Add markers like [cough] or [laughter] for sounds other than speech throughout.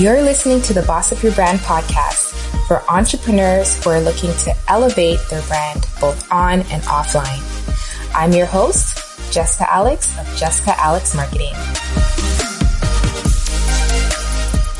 You're listening to the Boss Up Your Brand podcast for entrepreneurs who are looking to elevate their brand both on and offline. I'm your host, Jessica Alex of Jessica Alex Marketing.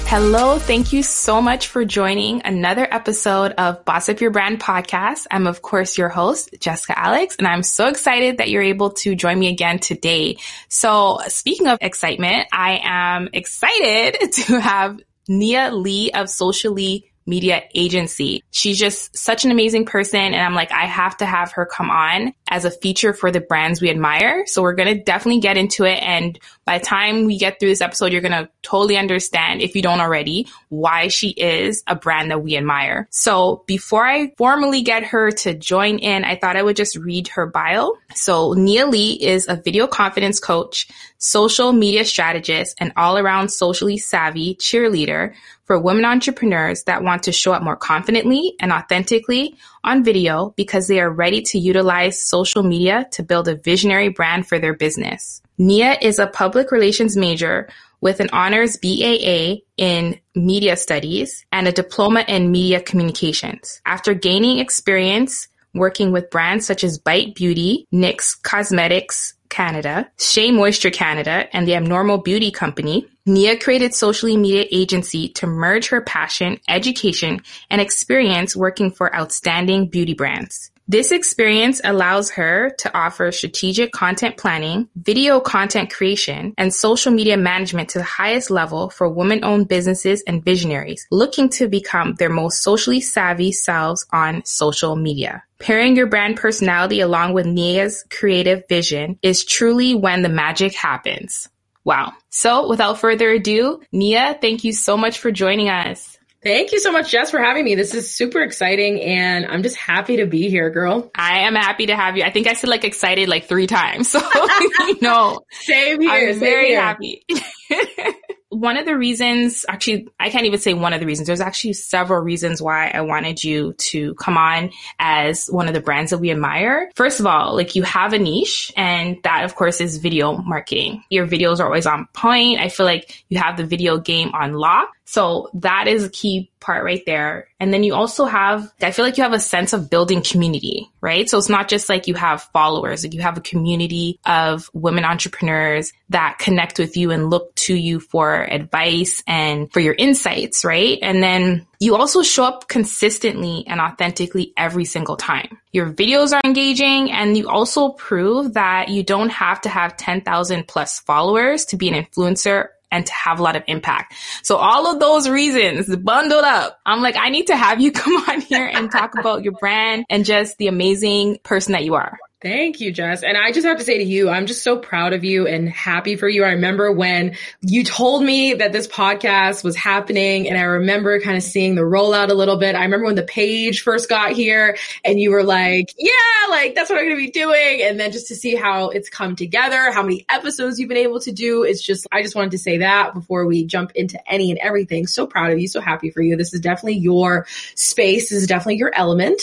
Hello. Thank you so much for joining another episode of Boss Up Your Brand podcast. I'm of course your host, Jessica Alex, and I'm so excited that you're able to join me again today. So speaking of excitement, I am excited [laughs] to have Nia Lee of Socially media agency. She's just such an amazing person. And I'm like, I have to have her come on as a feature for the brands we admire. So we're going to definitely get into it. And by the time we get through this episode, you're going to totally understand, if you don't already, why she is a brand that we admire. So before I formally get her to join in, I thought I would just read her bio. So Nia Lee is a video confidence coach, social media strategist, and all around socially savvy cheerleader for women entrepreneurs that want to show up more confidently and authentically on video because they are ready to utilize social media to build a visionary brand for their business. Nia is a public relations major with an honors BAA in media studies and a diploma in media communications. After gaining experience working with brands such as Bite Beauty, NYX Cosmetics, Canada, Shea Moisture Canada, and the Abnormal Beauty Company, Nia created Socially Media Agency to merge her passion, education, and experience working for outstanding beauty brands. This experience allows her to offer strategic content planning, video content creation, and social media management to the highest level for women-owned businesses and visionaries looking to become their most socially savvy selves on social media. Pairing your brand personality along with Nia's creative vision is truly when the magic happens. Wow. So without further ado, Nia, thank you so much for joining us. Thank you so much, Jess, for having me. This is super exciting and I'm just happy to be here, girl. I am happy to have you. I think I said like excited like three times. [laughs] So, [laughs] you know, same here. I'm same very here. happy. [laughs] one of the reasons, actually, I can't even say one of the reasons. There's actually several reasons why I wanted you to come on as one of the brands that we admire. First of all, like you have a niche and that of course is video marketing. Your videos are always on point. I feel like you have the video game on lock. So that is a key part right there. And then you also have, I feel like you have a sense of building community, right? So it's not just like you have followers, like you have a community of women entrepreneurs that connect with you and look to you for advice and for your insights, right? And then you also show up consistently and authentically every single time. Your videos are engaging and you also prove that you don't have to have 10,000 plus followers to be an influencer and to have a lot of impact. So all of those reasons bundled up, I'm like, I need to have you [laughs] come on here and talk about your brand and just the amazing person that you are. Thank you, Jess. And I just have to say to you, I'm just so proud of you and happy for you. I remember when you told me that this podcast was happening and I remember kind of seeing the rollout a little bit. I remember when the page first got here and you were like, yeah, like that's what I'm going to be doing. And then just to see how it's come together, how many episodes you've been able to do. It's just, I just wanted to say that before we jump into any and everything. So proud of you. So happy for you. This is definitely your space. This is definitely your element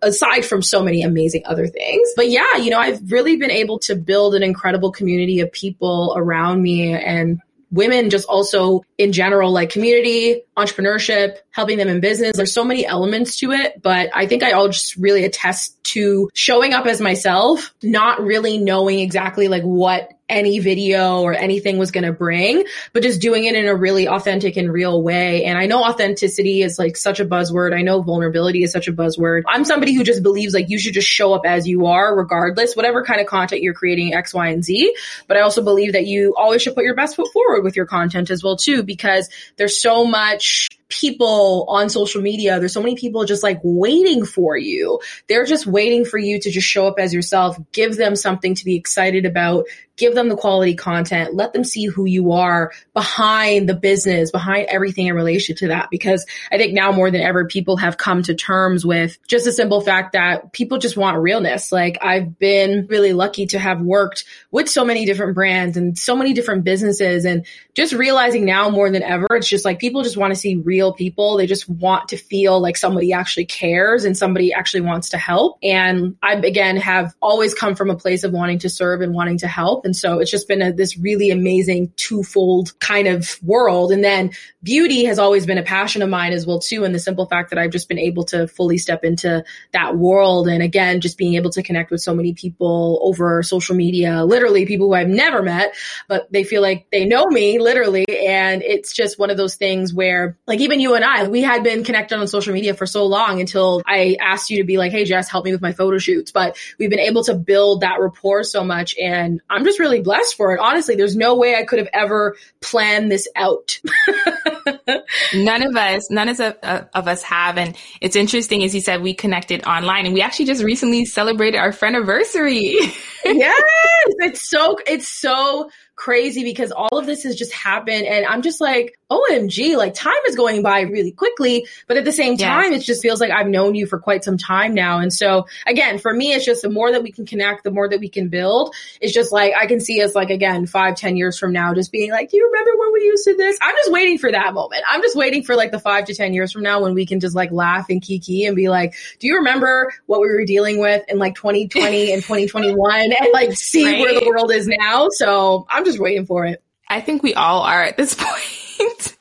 aside from so many amazing other things but yeah, you know, I've really been able to build an incredible community of people around me and women just also in general, like community, entrepreneurship, helping them in business. There's so many elements to it, but I think I all just really attest to showing up as myself, not really knowing exactly like what any video or anything was going to bring, but just doing it in a really authentic and real way. And I know authenticity is like such a buzzword. I know vulnerability is such a buzzword. I'm somebody who just believes like you should just show up as you are, regardless, whatever kind of content you're creating, X, Y, and Z. But I also believe that you always should put your best foot forward with your content as well, too, because there's so much people on social media. There's so many people just like waiting for you. They're just waiting for you to just show up as yourself, give them something to be excited about, give them the quality content, let them see who you are behind the business, behind everything in relation to that. Because I think now more than ever, people have come to terms with just the simple fact that people just want realness. Like I've been really lucky to have worked with so many different brands and so many different businesses and just realizing now more than ever, it's just like people just want to see real people. They just want to feel like somebody actually cares and somebody actually wants to help. And I, again, have always come from a place of wanting to serve and wanting to help. And And so it's just been a, this really amazing twofold kind of world. And then beauty has always been a passion of mine as well too. And the simple fact that I've just been able to fully step into that world. And again, just being able to connect with so many people over social media, literally people who I've never met, but they feel like they know me literally. And it's just one of those things where like even you and I, we had been connected on social media for so long until I asked you to be like, Hey, Jess, help me with my photo shoots. But we've been able to build that rapport so much. And I'm just really blessed for it. Honestly, there's no way I could have ever planned this out. [laughs] none of us, none of, of us have. And it's interesting, as you said, we connected online and we actually just recently celebrated our friend anniversary. [laughs] yes. It's so, it's so crazy because all of this has just happened and I'm just like, OMG, like time is going by really quickly, but at the same time, yes. it just feels like I've known you for quite some time now. And so again, for me, it's just the more that we can connect, the more that we can build. It's just like, I can see us like, again, five, ten years from now, just being like, do you remember when we used to this? I'm just waiting for that moment. I'm just waiting for like the five to 10 years from now when we can just like laugh and kiki and be like, do you remember what we were dealing with in like 2020 and 2021 and like see where the world is now? So I'm just waiting for it. I think we all are at this [laughs] point.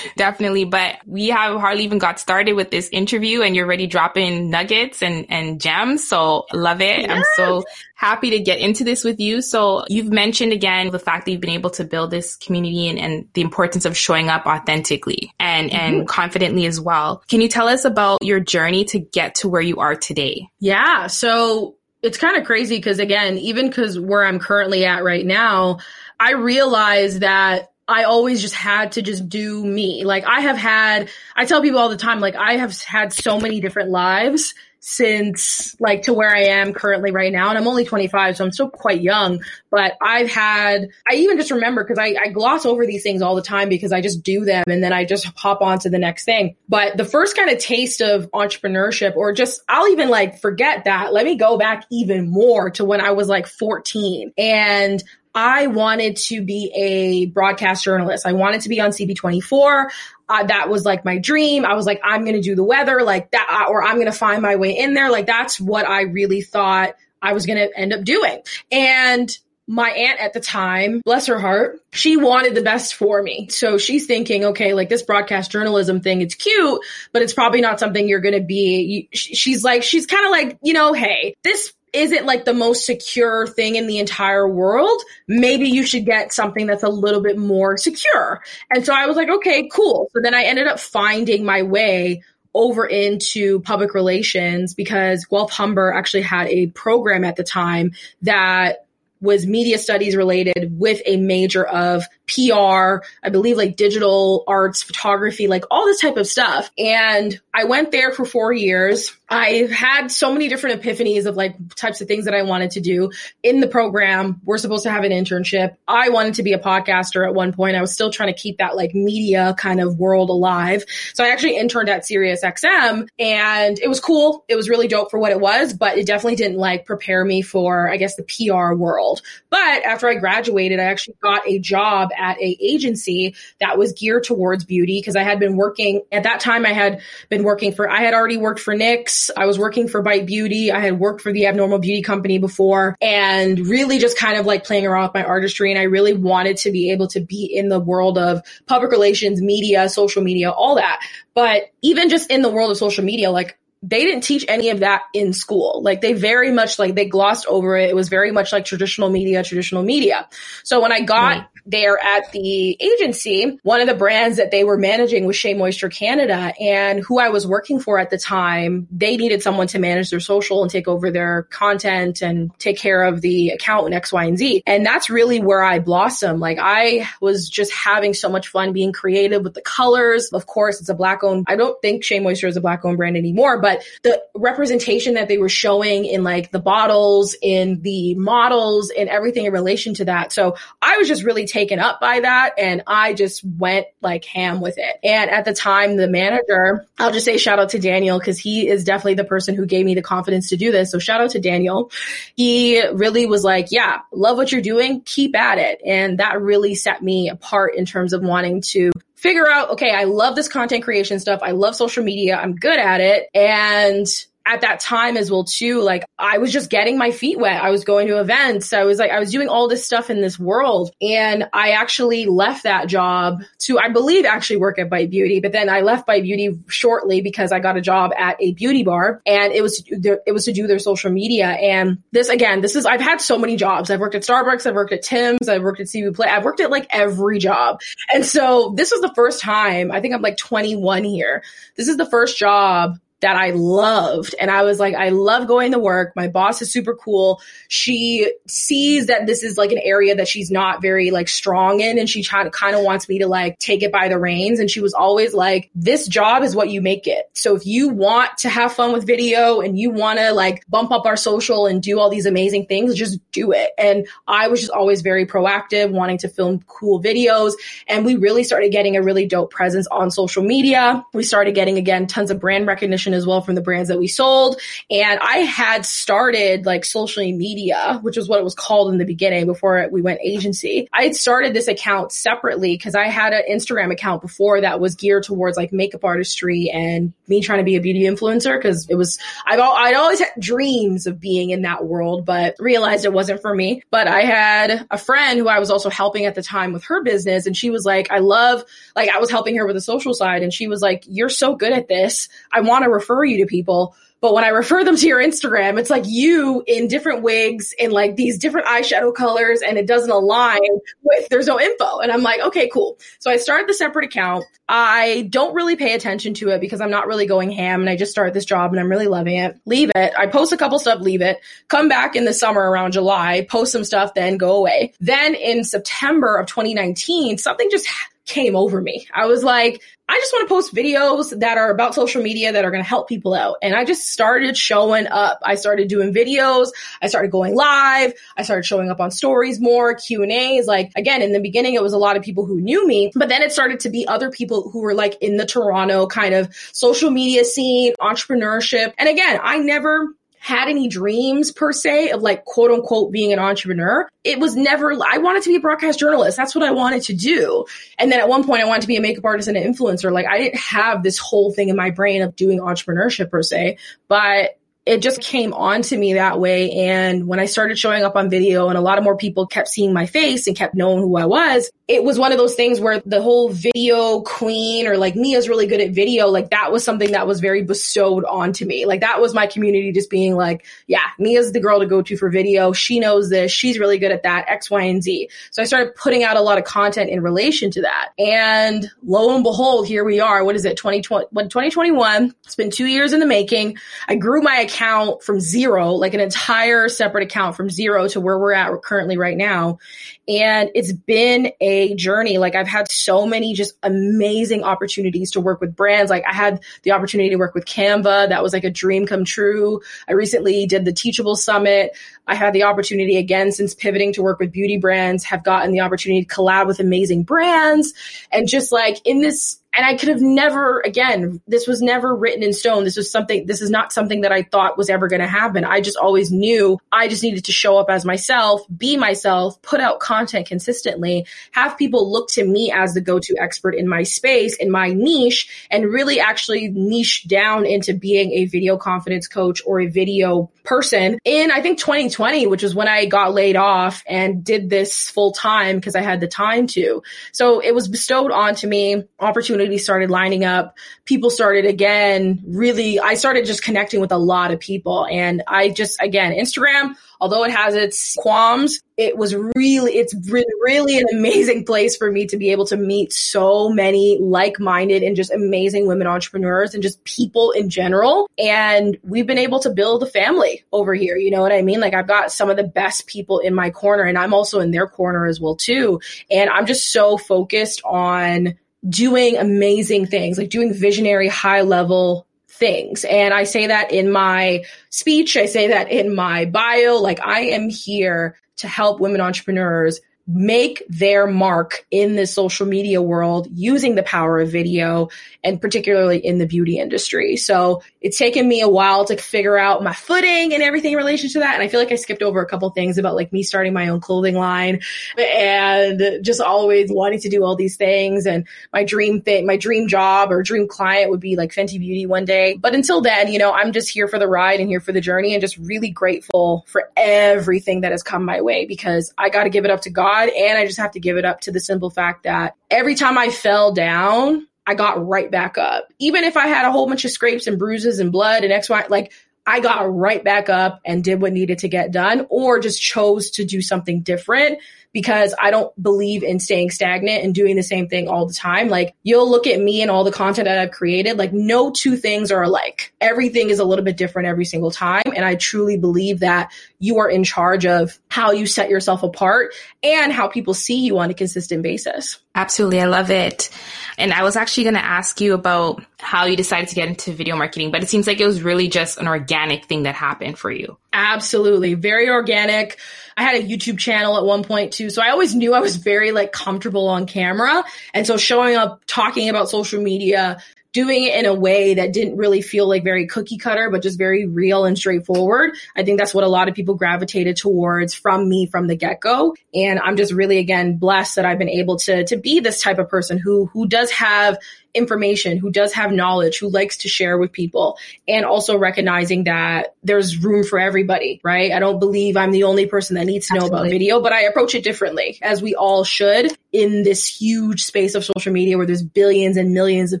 Definitely. But we have hardly even got started with this interview and you're already dropping nuggets and, and gems. So love it. Yes. I'm so happy to get into this with you. So you've mentioned again the fact that you've been able to build this community and, and the importance of showing up authentically and, mm-hmm. and confidently as well. Can you tell us about your journey to get to where you are today? Yeah. So it's kind of crazy because again, even because where I'm currently at right now, I realize that I always just had to just do me. Like I have had, I tell people all the time, like I have had so many different lives since like to where I am currently right now. And I'm only 25, so I'm still quite young, but I've had, I even just remember because I, I gloss over these things all the time because I just do them and then I just hop on to the next thing. But the first kind of taste of entrepreneurship or just, I'll even like forget that. Let me go back even more to when I was like 14 and I wanted to be a broadcast journalist. I wanted to be on CP24. Uh, that was like my dream. I was like, I'm going to do the weather like that, or I'm going to find my way in there. Like that's what I really thought I was going to end up doing. And my aunt at the time, bless her heart, she wanted the best for me. So she's thinking, okay, like this broadcast journalism thing, it's cute, but it's probably not something you're going to be. She's like, she's kind of like, you know, hey, this isn't like the most secure thing in the entire world. Maybe you should get something that's a little bit more secure. And so I was like, okay, cool. So then I ended up finding my way over into public relations because Guelph Humber actually had a program at the time that was media studies related with a major of PR, I believe like digital arts, photography, like all this type of stuff. And I went there for four years. I had so many different epiphanies of like types of things that I wanted to do in the program. We're supposed to have an internship. I wanted to be a podcaster at one point. I was still trying to keep that like media kind of world alive. So I actually interned at Sirius XM and it was cool. It was really dope for what it was, but it definitely didn't like prepare me for, I guess, the PR world. But after I graduated, I actually got a job at a agency that was geared towards beauty because I had been working at that time. I had been working for, I had already worked for NYX. I was working for Bite Beauty. I had worked for the Abnormal Beauty Company before and really just kind of like playing around with my artistry. And I really wanted to be able to be in the world of public relations, media, social media, all that. But even just in the world of social media, like they didn't teach any of that in school. Like they very much like they glossed over it. It was very much like traditional media, traditional media. So when I got right there at the agency, one of the brands that they were managing was Shea Moisture Canada. And who I was working for at the time, they needed someone to manage their social and take over their content and take care of the account and X, Y, and Z. And that's really where I blossomed. Like I was just having so much fun being creative with the colors. Of course, it's a black owned, I don't think Shea Moisture is a black owned brand anymore, but the representation that they were showing in like the bottles, in the models, and everything in relation to that. So I was just really taken up by that. And I just went like ham with it. And at the time, the manager, I'll just say shout out to Daniel because he is definitely the person who gave me the confidence to do this. So shout out to Daniel. He really was like, yeah, love what you're doing. Keep at it. And that really set me apart in terms of wanting to figure out, okay, I love this content creation stuff. I love social media. I'm good at it. And at that time as well too, like I was just getting my feet wet. I was going to events. I was like, I was doing all this stuff in this world. And I actually left that job to, I believe, actually work at Bite Beauty. But then I left Bite Beauty shortly because I got a job at a beauty bar and it was, it was to do their social media. And this, again, this is, I've had so many jobs. I've worked at Starbucks. I've worked at Tim's. I've worked at CB Play. I've worked at like every job. And so this was the first time, I think I'm like 21 here. This is the first job that I loved. And I was like, I love going to work. My boss is super cool. She sees that this is like an area that she's not very like strong in and she kind of wants me to like take it by the reins. And she was always like, this job is what you make it. So if you want to have fun with video and you want to like bump up our social and do all these amazing things, just do it. And I was just always very proactive, wanting to film cool videos. And we really started getting a really dope presence on social media. We started getting again tons of brand recognition as well from the brands that we sold. And I had started like social media, which was what it was called in the beginning before we went agency. I had started this account separately because I had an Instagram account before that was geared towards like makeup artistry and me trying to be a beauty influencer because it was, I've, I'd always had dreams of being in that world, but realized it wasn't for me. But I had a friend who I was also helping at the time with her business. And she was like, I love, like I was helping her with the social side and she was like, you're so good at this. I want to refer you to people. But when I refer them to your Instagram, it's like you in different wigs and like these different eyeshadow colors and it doesn't align with, there's no info. And I'm like, okay, cool. So I started the separate account. I don't really pay attention to it because I'm not really going ham and I just started this job and I'm really loving it. Leave it. I post a couple stuff, leave it. Come back in the summer around July, post some stuff, then go away. Then in September of 2019, something just came over me. I was like, I just want to post videos that are about social media that are going to help people out. And I just started showing up. I started doing videos. I started going live. I started showing up on stories more, Q and A's. Like again, in the beginning, it was a lot of people who knew me, but then it started to be other people who were like in the Toronto kind of social media scene, entrepreneurship. And again, I never had any dreams per se of like quote unquote being an entrepreneur. It was never, I wanted to be a broadcast journalist. That's what I wanted to do. And then at one point I wanted to be a makeup artist and an influencer. Like I didn't have this whole thing in my brain of doing entrepreneurship per se, but it just came on to me that way. And when I started showing up on video and a lot of more people kept seeing my face and kept knowing who I was, it was one of those things where the whole video queen or like Nia's really good at video, like that was something that was very bestowed onto me. Like that was my community just being like, yeah, Nia's the girl to go to for video. She knows this. She's really good at that, X, Y, and Z. So I started putting out a lot of content in relation to that. And lo and behold, here we are. What is it? 2020, what, 2021. It's been two years in the making. I grew my account from zero, like an entire separate account from zero to where we're at currently right now. And it's been a journey. Like I've had so many just amazing opportunities to work with brands. Like I had the opportunity to work with Canva. That was like a dream come true. I recently did the Teachable Summit. I had the opportunity again since pivoting to work with beauty brands, have gotten the opportunity to collab with amazing brands and just like in this and I could have never, again, this was never written in stone. This was something, this is not something that I thought was ever going to happen. I just always knew I just needed to show up as myself, be myself, put out content consistently, have people look to me as the go-to expert in my space, in my niche, and really actually niche down into being a video confidence coach or a video person in, I think 2020, which is when I got laid off and did this full time because I had the time to. So it was bestowed onto me opportunities started lining up. People started again, really, I started just connecting with a lot of people. And I just, again, Instagram, although it has its qualms, it was really, it's really, really an amazing place for me to be able to meet so many like-minded and just amazing women entrepreneurs and just people in general. And we've been able to build a family over here. You know what I mean? Like I've got some of the best people in my corner and I'm also in their corner as well too. And I'm just so focused on doing amazing things, like doing visionary high level things. And I say that in my speech. I say that in my bio. Like I am here to help women entrepreneurs make their mark in the social media world using the power of video and particularly in the beauty industry. So it's taken me a while to figure out my footing and everything in relation to that. And I feel like I skipped over a couple things about like me starting my own clothing line and just always wanting to do all these things. And my dream thing, my dream job or dream client would be like Fenty Beauty one day. But until then, you know, I'm just here for the ride and here for the journey and just really grateful for everything that has come my way because I got to give it up to God God. And I just have to give it up to the simple fact that every time I fell down, I got right back up. Even if I had a whole bunch of scrapes and bruises and blood and X, Y, like I got right back up and did what needed to get done or just chose to do something different because I don't believe in staying stagnant and doing the same thing all the time. Like you'll look at me and all the content that I've created, like no two things are alike. Everything is a little bit different every single time. And I truly believe that you are in charge of how you set yourself apart and how people see you on a consistent basis. Absolutely. I love it. And I was actually going to ask you about how you decided to get into video marketing, but it seems like it was really just an organic thing that happened for you. Absolutely. Very organic. I had a YouTube channel at one point too. So I always knew I was very like comfortable on camera. And so showing up, talking about social media, doing it in a way that didn't really feel like very cookie cutter, but just very real and straightforward. I think that's what a lot of people gravitated towards from me from the get go. And I'm just really, again, blessed that I've been able to, to be this type of person who, who does have information, who does have knowledge, who likes to share with people, and also recognizing that there's room for everybody, right? I don't believe I'm the only person that needs to know Absolutely. about video, but I approach it differently, as we all should in this huge space of social media where there's billions and millions of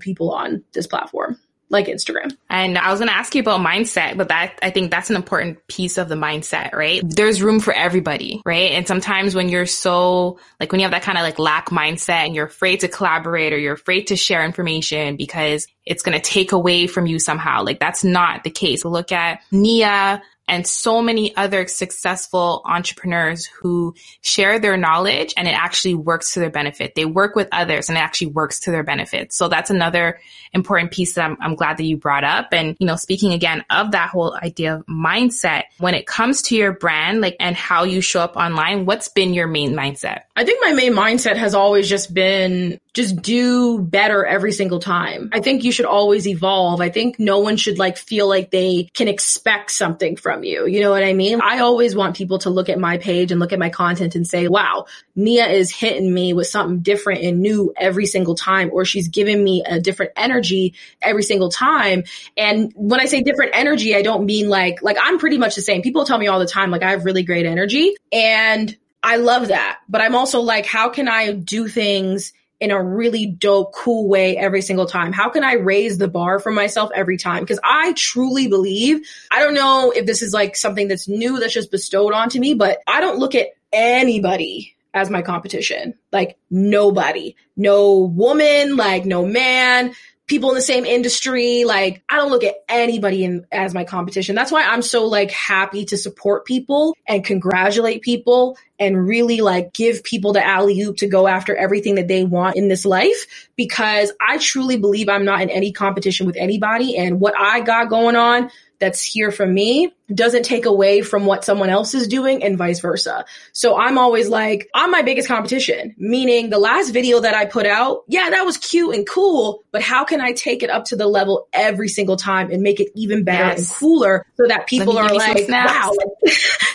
people on this platform like Instagram. And I was going to ask you about mindset, but that I think that's an important piece of the mindset, right? There's room for everybody, right? And sometimes when you're so like when you have that kind of like lack mindset and you're afraid to collaborate or you're afraid to share information because it's going to take away from you somehow, like that's not the case. Look at Nia and so many other successful entrepreneurs who share their knowledge and it actually works to their benefit. They work with others and it actually works to their benefit. So that's another important piece that I'm, I'm glad that you brought up. And, you know, speaking again of that whole idea of mindset, when it comes to your brand, like, and how you show up online, what's been your main mindset? I think my main mindset has always just been just do better every single time. I think you should always evolve. I think no one should like feel like they can expect something from you. You know what I mean? I always want people to look at my page and look at my content and say, wow, Nia is hitting me with something different and new every single time, or she's giving me a different energy every single time. And when I say different energy, I don't mean like, like I'm pretty much the same. People tell me all the time, like I have really great energy and I love that. But I'm also like, how can I do things in a really dope, cool way every single time? How can I raise the bar for myself every time? Because I truly believe, I don't know if this is like something that's new that's just bestowed onto me, but I don't look at anybody as my competition. Like nobody, no woman, like no man, people in the same industry. Like I don't look at anybody in as my competition. That's why I'm so like happy to support people and congratulate people and really like give people the alley oop to go after everything that they want in this life because I truly believe I'm not in any competition with anybody and what I got going on that's here from me doesn't take away from what someone else is doing and vice versa. So I'm always like, I'm my biggest competition, meaning the last video that I put out, yeah, that was cute and cool, but how can I take it up to the level every single time and make it even better yes. and cooler so that people are like, wow, [laughs]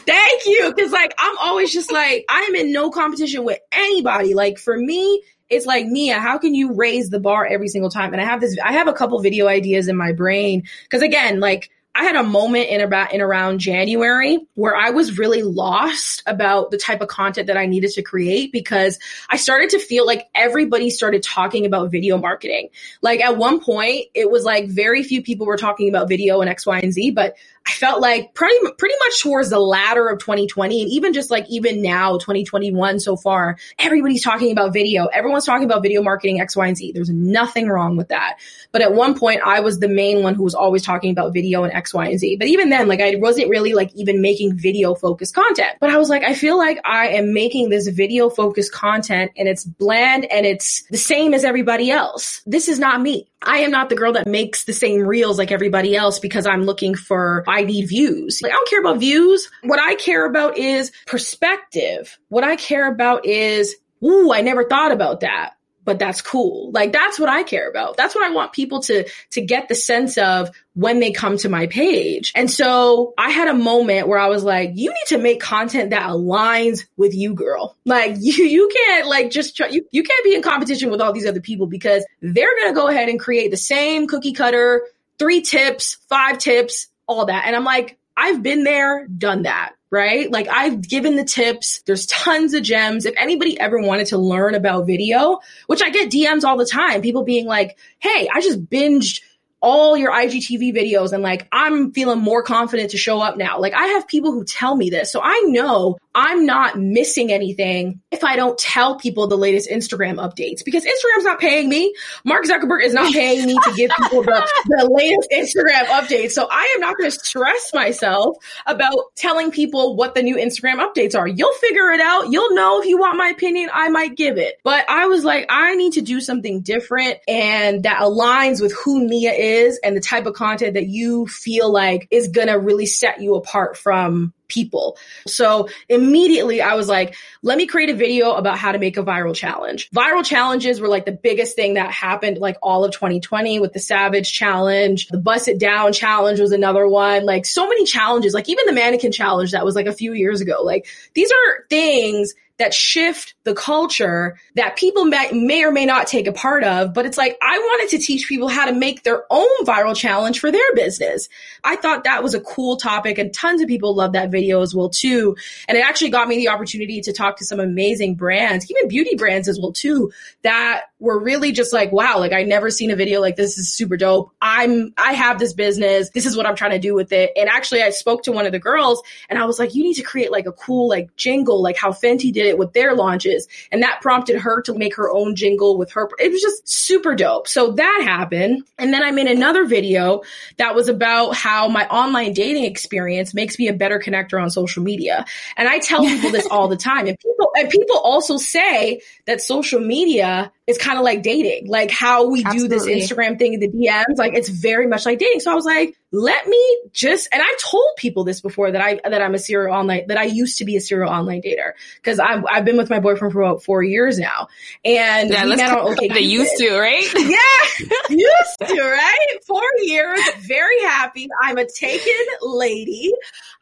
thank you. Cause like, I'm always just like, I am in no competition with anybody. Like for me, it's like Nia, how can you raise the bar every single time? And I have this, I have a couple video ideas in my brain. Cause again, like I had a moment in about in around January where I was really lost about the type of content that I needed to create because I started to feel like everybody started talking about video marketing. Like at one point, it was like very few people were talking about video and X, Y, and Z, but I felt like pretty pretty much towards the latter of 2020 and even just like even now 2021 so far everybody's talking about video. Everyone's talking about video marketing X Y and Z. There's nothing wrong with that. But at one point I was the main one who was always talking about video and X Y and Z. But even then like I wasn't really like even making video focused content. But I was like I feel like I am making this video focused content and it's bland and it's the same as everybody else. This is not me I am not the girl that makes the same reels like everybody else because I'm looking for I need views. Like, I don't care about views. What I care about is perspective. What I care about is, ooh, I never thought about that but that's cool. Like that's what I care about. That's what I want people to, to get the sense of when they come to my page. And so I had a moment where I was like, you need to make content that aligns with you, girl. Like [laughs] you, you can't like just try, you, you can't be in competition with all these other people because they're going to go ahead and create the same cookie cutter, three tips, five tips, all that. And I'm like, I've been there, done that right? Like I've given the tips. There's tons of gems. If anybody ever wanted to learn about video, which I get DMs all the time, people being like, Hey, I just binged all your IGTV videos and like I'm feeling more confident to show up now. Like I have people who tell me this. So I know I'm not missing anything if I don't tell people the latest Instagram updates because Instagram's not paying me. Mark Zuckerberg is not paying me to give people the, [laughs] the latest Instagram updates. So I am not going to stress myself about telling people what the new Instagram updates are. You'll figure it out. You'll know if you want my opinion, I might give it. But I was like, I need to do something different and that aligns with who Nia is and the type of content that you feel like is going to really set you apart from people. So immediately I was like, let me create a video about how to make a viral challenge. Viral challenges were like the biggest thing that happened like all of 2020 with the Savage challenge. The Bust It Down challenge was another one. Like so many challenges, like even the mannequin challenge that was like a few years ago. Like these are things that shift the culture that people may, may or may not take a part of. But it's like, I wanted to teach people how to make their own viral challenge for their business. I thought that was a cool topic and tons of people love that video as well too. And it actually got me the opportunity to talk to some amazing brands, even beauty brands as well too, that were really just like, wow, like I never seen a video like this. this is super dope. I'm, I have this business. This is what I'm trying to do with it. And actually I spoke to one of the girls and I was like, you need to create like a cool like jingle, like how Fenty did it with their launches. And that prompted her to make her own jingle with her. It was just super dope. So that happened. And then I made another video that was about how my online dating experience makes me a better connector on social media. And I tell people this [laughs] all the time. And people, and people also say that social media is kind of like dating, like how we Absolutely. do this Instagram thing in the DMs. Like it's very much like dating. So I was like, let me just, and I've told people this before that I, that I'm a serial online, that I used to be a serial online dater because I've, I've been with my boyfriend for about four years now. And yeah, we met on OK. They used to, right? [laughs] yeah. used to, right? Four years. Very happy. I'm a taken lady.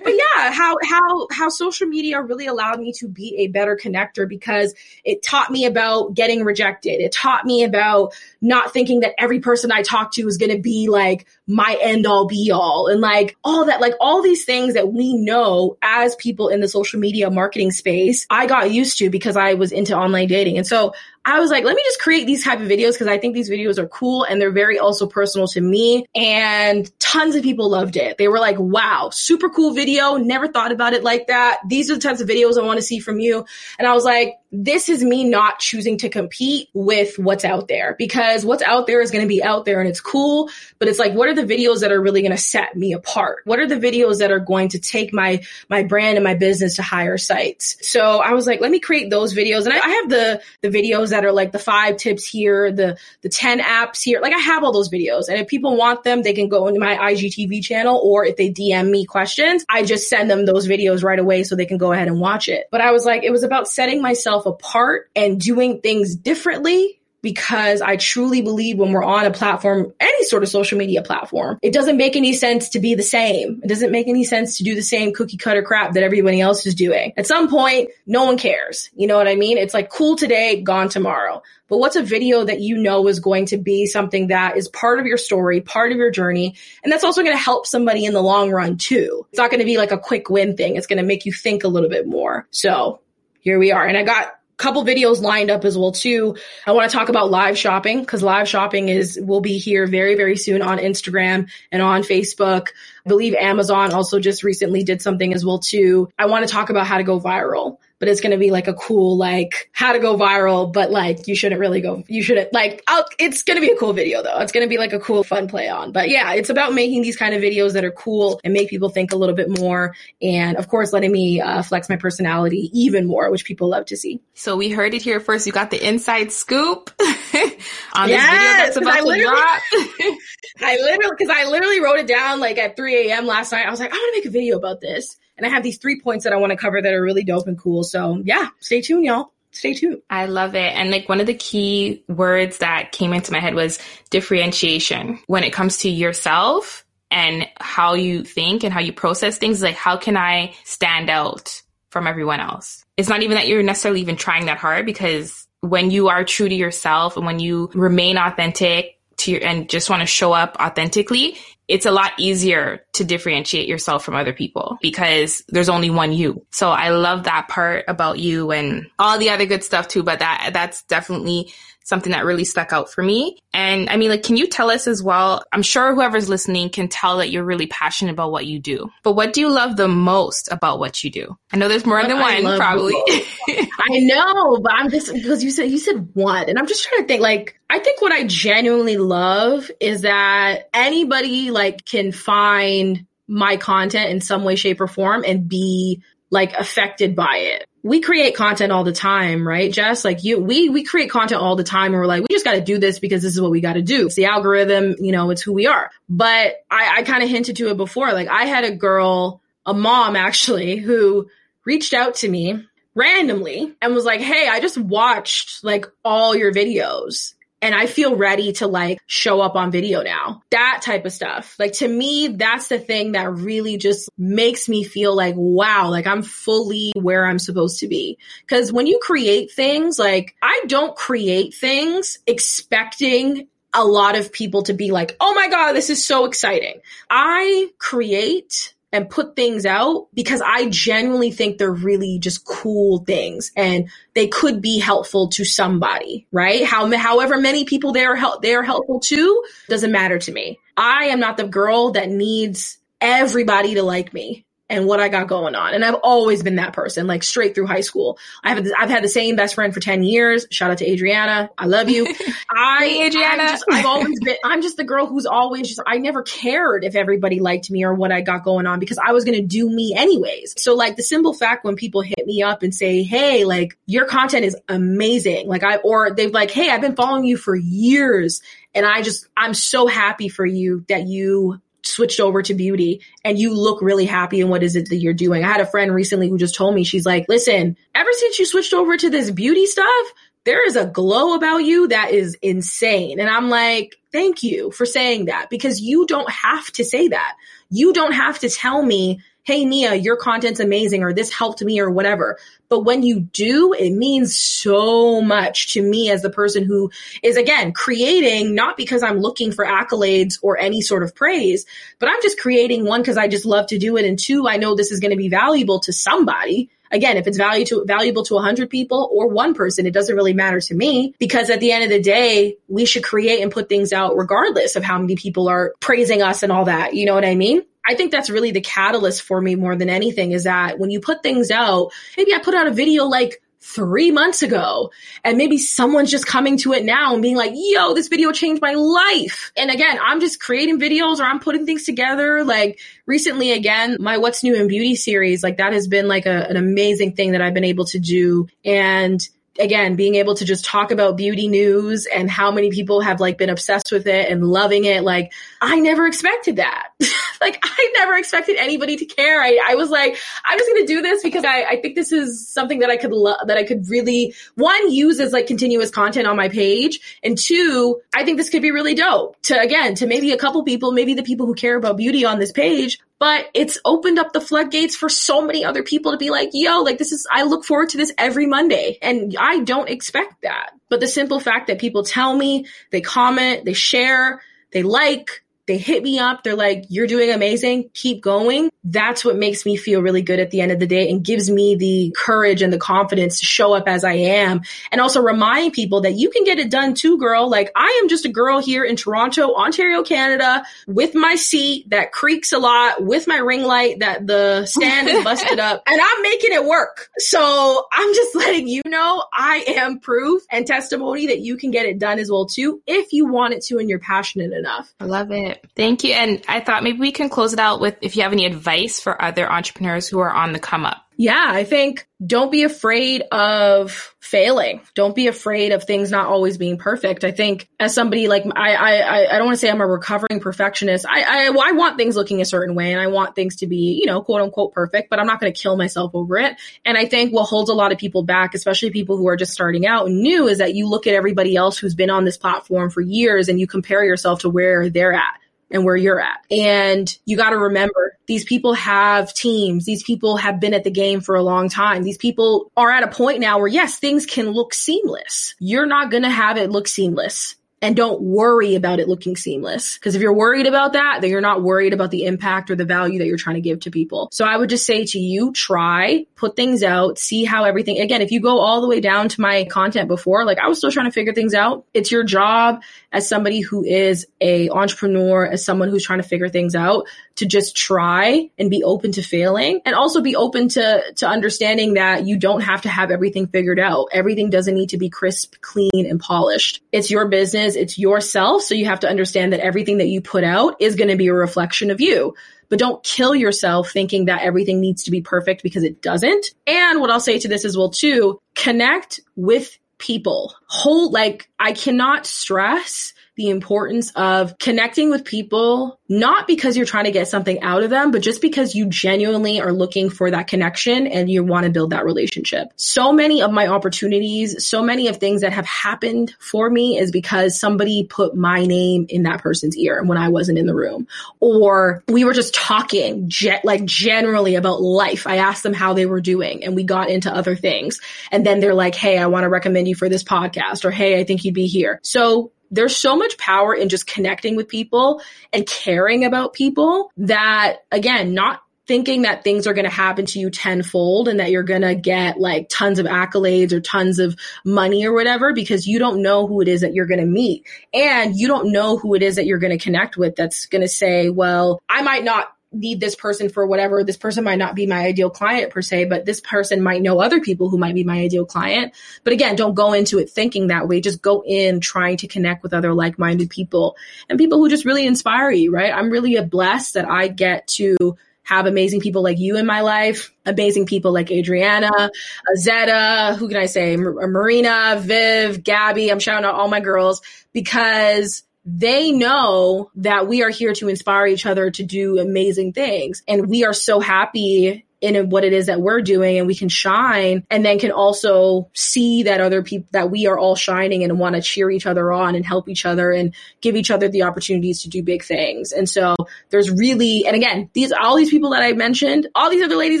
But yeah, how, how, how social media really allowed me to be a better connector because it taught me about getting rejected. It taught me about not thinking that every person I talk to is going to be like my end all be all and like all that, like all these things that we know as people in the social media marketing space, I got used to because I was into online dating. And so I was like, let me just create these type of videos because I think these videos are cool and they're very also personal to me. And tons of people loved it. They were like, wow, super cool video. Never thought about it like that. These are the types of videos I want to see from you. And I was like, this is me not choosing to compete with what's out there because what's out there is going to be out there and it's cool. But it's like, what are the videos that are really going to set me apart? What are the videos that are going to take my, my brand and my business to higher sites? So I was like, let me create those videos. And I, I have the, the videos that are like the five tips here, the, the 10 apps here. Like I have all those videos. And if people want them, they can go into my IGTV channel or if they DM me questions, I just send them those videos right away so they can go ahead and watch it. But I was like, it was about setting myself apart and doing things differently because I truly believe when we're on a platform, any sort of social media platform, it doesn't make any sense to be the same. It doesn't make any sense to do the same cookie cutter crap that everybody else is doing. At some point, no one cares. You know what I mean? It's like cool today, gone tomorrow. But what's a video that you know is going to be something that is part of your story, part of your journey, and that's also going to help somebody in the long run too. It's not going to be like a quick win thing. It's going to make you think a little bit more. So here we are. And I got a couple videos lined up as well too. I want to talk about live shopping because live shopping is will be here very very soon on Instagram and on Facebook. I believe Amazon also just recently did something as well too. I want to talk about how to go viral but it's going to be like a cool, like how to go viral, but like you shouldn't really go, you shouldn't like, I'll, it's going to be a cool video though. It's going to be like a cool, fun play on. But yeah, it's about making these kind of videos that are cool and make people think a little bit more. And of course, letting me uh, flex my personality even more, which people love to see. So we heard it here first. You got the inside scoop [laughs] on yes, this video that's about to drop. [laughs] [laughs] I literally, cause I literally wrote it down like at 3 3 a.m. last night. I was like, I want to make a video about this. And I have these three points that I want to cover that are really dope and cool. So yeah, stay tuned, y'all. Stay tuned. I love it. And like one of the key words that came into my head was differentiation. When it comes to yourself and how you think and how you process things, like how can I stand out from everyone else? It's not even that you're necessarily even trying that hard because when you are true to yourself and when you remain authentic to your, and just want to show up authentically, it's a lot easier to differentiate yourself from other people because there's only one you. So I love that part about you and all the other good stuff too, but that, that's definitely something that really stuck out for me. And I mean, like, can you tell us as well? I'm sure whoever's listening can tell that you're really passionate about what you do, but what do you love the most about what you do? I know there's more what than one, probably. [laughs] I know, but I'm just, because you said, you said one and I'm just trying to think like, I think what I genuinely love is that anybody like can find my content in some way, shape or form and be like affected by it we create content all the time, right, Jess? Like you, we, we create content all the time and we're like, we just got to do this because this is what we got to do. It's the algorithm, you know, it's who we are. But I, I kind of hinted to it before. Like I had a girl, a mom actually, [laughs] who reached out to me randomly and was like, Hey, I just watched like all your videos and I feel ready to like show up on video now. That type of stuff. Like to me, that's the thing that really just makes me feel like, wow, like I'm fully where I'm supposed to be. Cause when you create things, like I don't create things expecting a lot of people to be like, oh my God, this is so exciting. I create and put things out because I genuinely think they're really just cool things and they could be helpful to somebody, right? How, however many people they are, help, they are helpful to doesn't matter to me. I am not the girl that needs everybody to like me and what I got going on. And I've always been that person, like straight through high school. I've I've had the same best friend for 10 years. Shout out to Adriana. I love you. [laughs] I, hey, Adriana. Just, I've always been, I'm just the girl who's always just, I never cared if everybody liked me or what I got going on because I was going to do me anyways. So like the simple fact when people hit me up and say, Hey, like your content is amazing. Like I, or they've like, Hey, I've been following you for years and I just, I'm so happy for you that you switched over to beauty and you look really happy in what is it that you're doing. I had a friend recently who just told me, she's like, listen, ever since you switched over to this beauty stuff, there is a glow about you that is insane. And I'm like, thank you for saying that because you don't have to say that. You don't have to tell me hey, Nia, your content's amazing or this helped me or whatever. But when you do, it means so much to me as the person who is again creating, not because I'm looking for accolades or any sort of praise, but I'm just creating one because I just love to do it. And two, I know this is going to be valuable to somebody again, if it's value to, valuable to 100 people or one person, it doesn't really matter to me because at the end of the day, we should create and put things out regardless of how many people are praising us and all that. You know what I mean? I think that's really the catalyst for me more than anything is that when you put things out, maybe I put out a video like three months ago and maybe someone's just coming to it now and being like, yo, this video changed my life. And again, I'm just creating videos or I'm putting things together. Like recently again, my what's new in beauty series, like that has been like a, an amazing thing that I've been able to do. And again, being able to just talk about beauty news and how many people have like been obsessed with it and loving it. Like I never expected that. [laughs] like I never expected anybody to care. I, I was like, I'm just going to do this because I, I think this is something that I could love, that I could really one use as like continuous content on my page. And two, I think this could be really dope to again, to maybe a couple people, maybe the people who care about beauty on this page but it's opened up the floodgates for so many other people to be like, yo, like this is, I look forward to this every Monday. And I don't expect that. But the simple fact that people tell me, they comment, they share, they like, they hit me up. They're like, you're doing amazing. Keep going. That's what makes me feel really good at the end of the day and gives me the courage and the confidence to show up as I am. And also remind people that you can get it done too, girl. Like I am just a girl here in Toronto, Ontario, Canada with my seat that creaks a lot with my ring light that the stand is busted up [laughs] and I'm making it work. So I'm just [laughs] letting you know I am proof and testimony that you can get it done as well too if you want it to and you're passionate enough. I love it. Thank you. And I thought maybe we can close it out with if you have any advice for other entrepreneurs who are on the come up. Yeah, I think don't be afraid of failing. Don't be afraid of things not always being perfect. I think as somebody like I I I don't want to say I'm a recovering perfectionist. I I, I want things looking a certain way and I want things to be, you know, quote unquote perfect, but I'm not going to kill myself over it. And I think what holds a lot of people back, especially people who are just starting out and new, is that you look at everybody else who's been on this platform for years and you compare yourself to where they're at and where you're at. And you got to remember these people have teams. These people have been at the game for a long time. These people are at a point now where yes, things can look seamless. You're not going to have it look seamless and don't worry about it looking seamless. Because if you're worried about that, then you're not worried about the impact or the value that you're trying to give to people. So I would just say to you, try, put things out, see how everything, again, if you go all the way down to my content before, like I was still trying to figure things out. It's your job as somebody who is a entrepreneur, as someone who's trying to figure things out to just try and be open to failing and also be open to, to understanding that you don't have to have everything figured out. Everything doesn't need to be crisp, clean and polished. It's your business. It's yourself. So you have to understand that everything that you put out is going to be a reflection of you but don't kill yourself thinking that everything needs to be perfect because it doesn't. And what I'll say to this as well too, connect with people. Hold, like, I cannot stress the importance of connecting with people, not because you're trying to get something out of them, but just because you genuinely are looking for that connection and you want to build that relationship. So many of my opportunities, so many of things that have happened for me is because somebody put my name in that person's ear when I wasn't in the room. Or we were just talking like generally about life. I asked them how they were doing and we got into other things. And then they're like, Hey, I want to recommend you for this podcast or Hey, I think you'd be here. So there's so much power in just connecting with people and caring about people that again, not thinking that things are going to happen to you tenfold and that you're going to get like tons of accolades or tons of money or whatever because you don't know who it is that you're going to meet. And you don't know who it is that you're going to connect with that's going to say, well, I might not need this person for whatever. This person might not be my ideal client per se, but this person might know other people who might be my ideal client. But again, don't go into it thinking that way. Just go in trying to connect with other like-minded people and people who just really inspire you, right? I'm really blessed that I get to have amazing people like you in my life, amazing people like Adriana, Zeta, who can I say? Marina, Viv, Gabby. I'm shouting out all my girls because they know that we are here to inspire each other to do amazing things. And we are so happy in what it is that we're doing and we can shine and then can also see that other people that we are all shining and want to cheer each other on and help each other and give each other the opportunities to do big things. And so there's really, and again, these, all these people that I mentioned, all these other ladies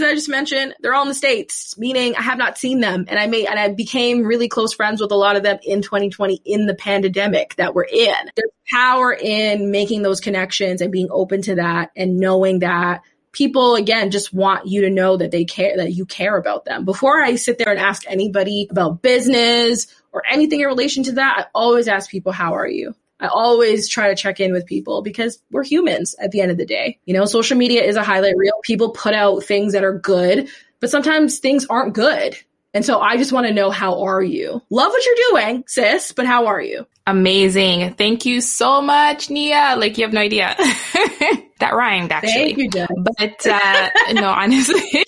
that I just mentioned, they're all in the States, meaning I have not seen them. And I made, and I became really close friends with a lot of them in 2020 in the pandemic that we're in. There's power in making those connections and being open to that and knowing that people again just want you to know that they care that you care about them. Before i sit there and ask anybody about business or anything in relation to that i always ask people how are you? I always try to check in with people because we're humans at the end of the day. You know social media is a highlight reel. People put out things that are good but sometimes things aren't good. And so I just want to know how are you? Love what you're doing, sis, but how are you? Amazing. Thank you so much, Nia. Like you have no idea. [laughs] that rhymed actually. Thank you. But uh, no, [laughs] honestly,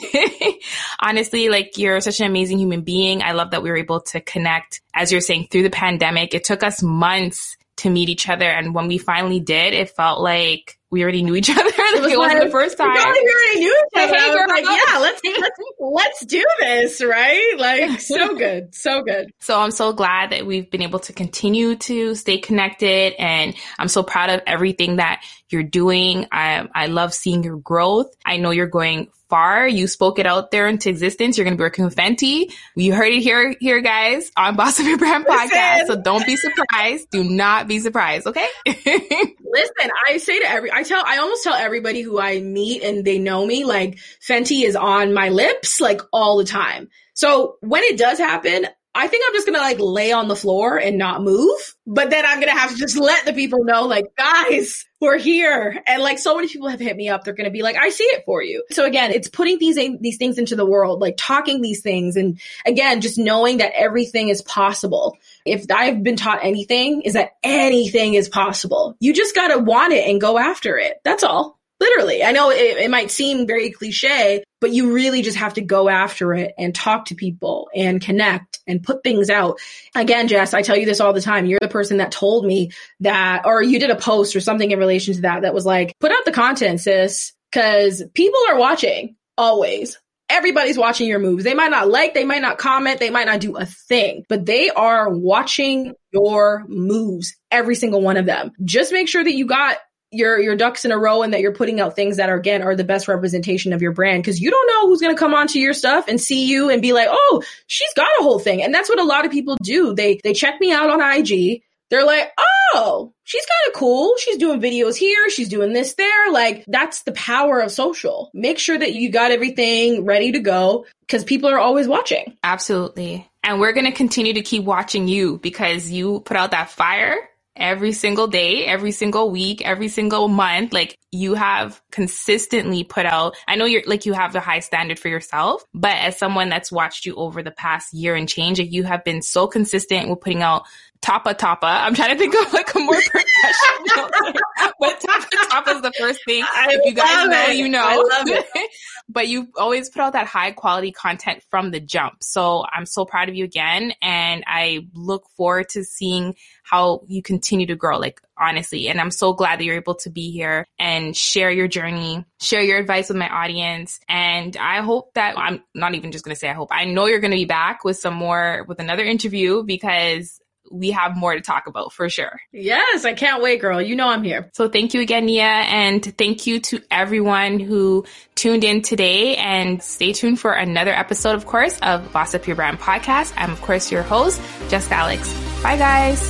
honestly, like you're such an amazing human being. I love that we were able to connect, as you're saying, through the pandemic. It took us months to meet each other, and when we finally did, it felt like we already knew each [laughs] other. it, was it wasn't the first time. We already knew each other. Hey, like, yeah, let's, let's, let's do this, right? Like, [laughs] so good. So good. So I'm so glad that we've been able to continue to stay connected and I'm so proud of everything that you're doing. I, I love seeing your growth. I know you're going far. You spoke it out there into existence. You're going to be working with Fenty. You heard it here, here, guys, on Boss Up Your Brand Listen. podcast. So don't be surprised. Do not be surprised. Okay. [laughs] Listen, I say to every, I tell, I almost tell everybody who I meet and they know me, like Fenty is on my lips, like all the time. So when it does happen, I think I'm just gonna like lay on the floor and not move. But then I'm gonna have to just let the people know, like, guys, we're here. And like so many people have hit me up. They're gonna be like, I see it for you. So again, it's putting these these things into the world, like talking these things, and again, just knowing that everything is possible. If I've been taught anything, is that anything is possible. You just gotta want it and go after it. That's all. Literally. I know it, it might seem very cliche, but you really just have to go after it and talk to people and connect and put things out. Again, Jess, I tell you this all the time. You're the person that told me that, or you did a post or something in relation to that that was like, put out the content, sis, because people are watching always everybody's watching your moves. They might not like, they might not comment, they might not do a thing, but they are watching your moves, every single one of them. Just make sure that you got your your ducks in a row and that you're putting out things that are again are the best representation of your brand because you don't know who's going to come onto your stuff and see you and be like, "Oh, she's got a whole thing." And that's what a lot of people do. They they check me out on IG they're like, oh, she's kind of cool. She's doing videos here. She's doing this there. Like that's the power of social. Make sure that you got everything ready to go because people are always watching. Absolutely. And we're going to continue to keep watching you because you put out that fire every single day, every single week, every single month. Like you have consistently put out, I know you're like you have a high standard for yourself, but as someone that's watched you over the past year and change, like, you have been so consistent with putting out Tapa Tapa. I'm trying to think of like a more [laughs] professional thing. But Tapa Tapa is the first thing. I if you guys know, it. you know. [laughs] but you always put out that high quality content from the jump. So I'm so proud of you again. And I look forward to seeing how you continue to grow, like honestly. And I'm so glad that you're able to be here and share your journey, share your advice with my audience. And I hope that I'm not even just going to say I hope. I know you're going to be back with some more, with another interview because we have more to talk about for sure. Yes, I can't wait, girl. You know I'm here. So thank you again, Nia, and thank you to everyone who tuned in today and stay tuned for another episode, of course, of Boss Up Your Brand podcast. I'm, of course, your host, Jessica Alex. Bye, guys.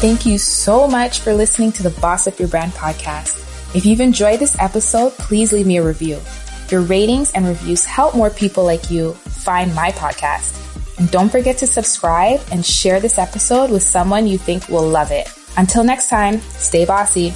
Thank you so much for listening to the Boss Up Your Brand podcast. If you've enjoyed this episode, please leave me a review. Your ratings and reviews help more people like you find my podcast. Don't forget to subscribe and share this episode with someone you think will love it. Until next time, stay bossy.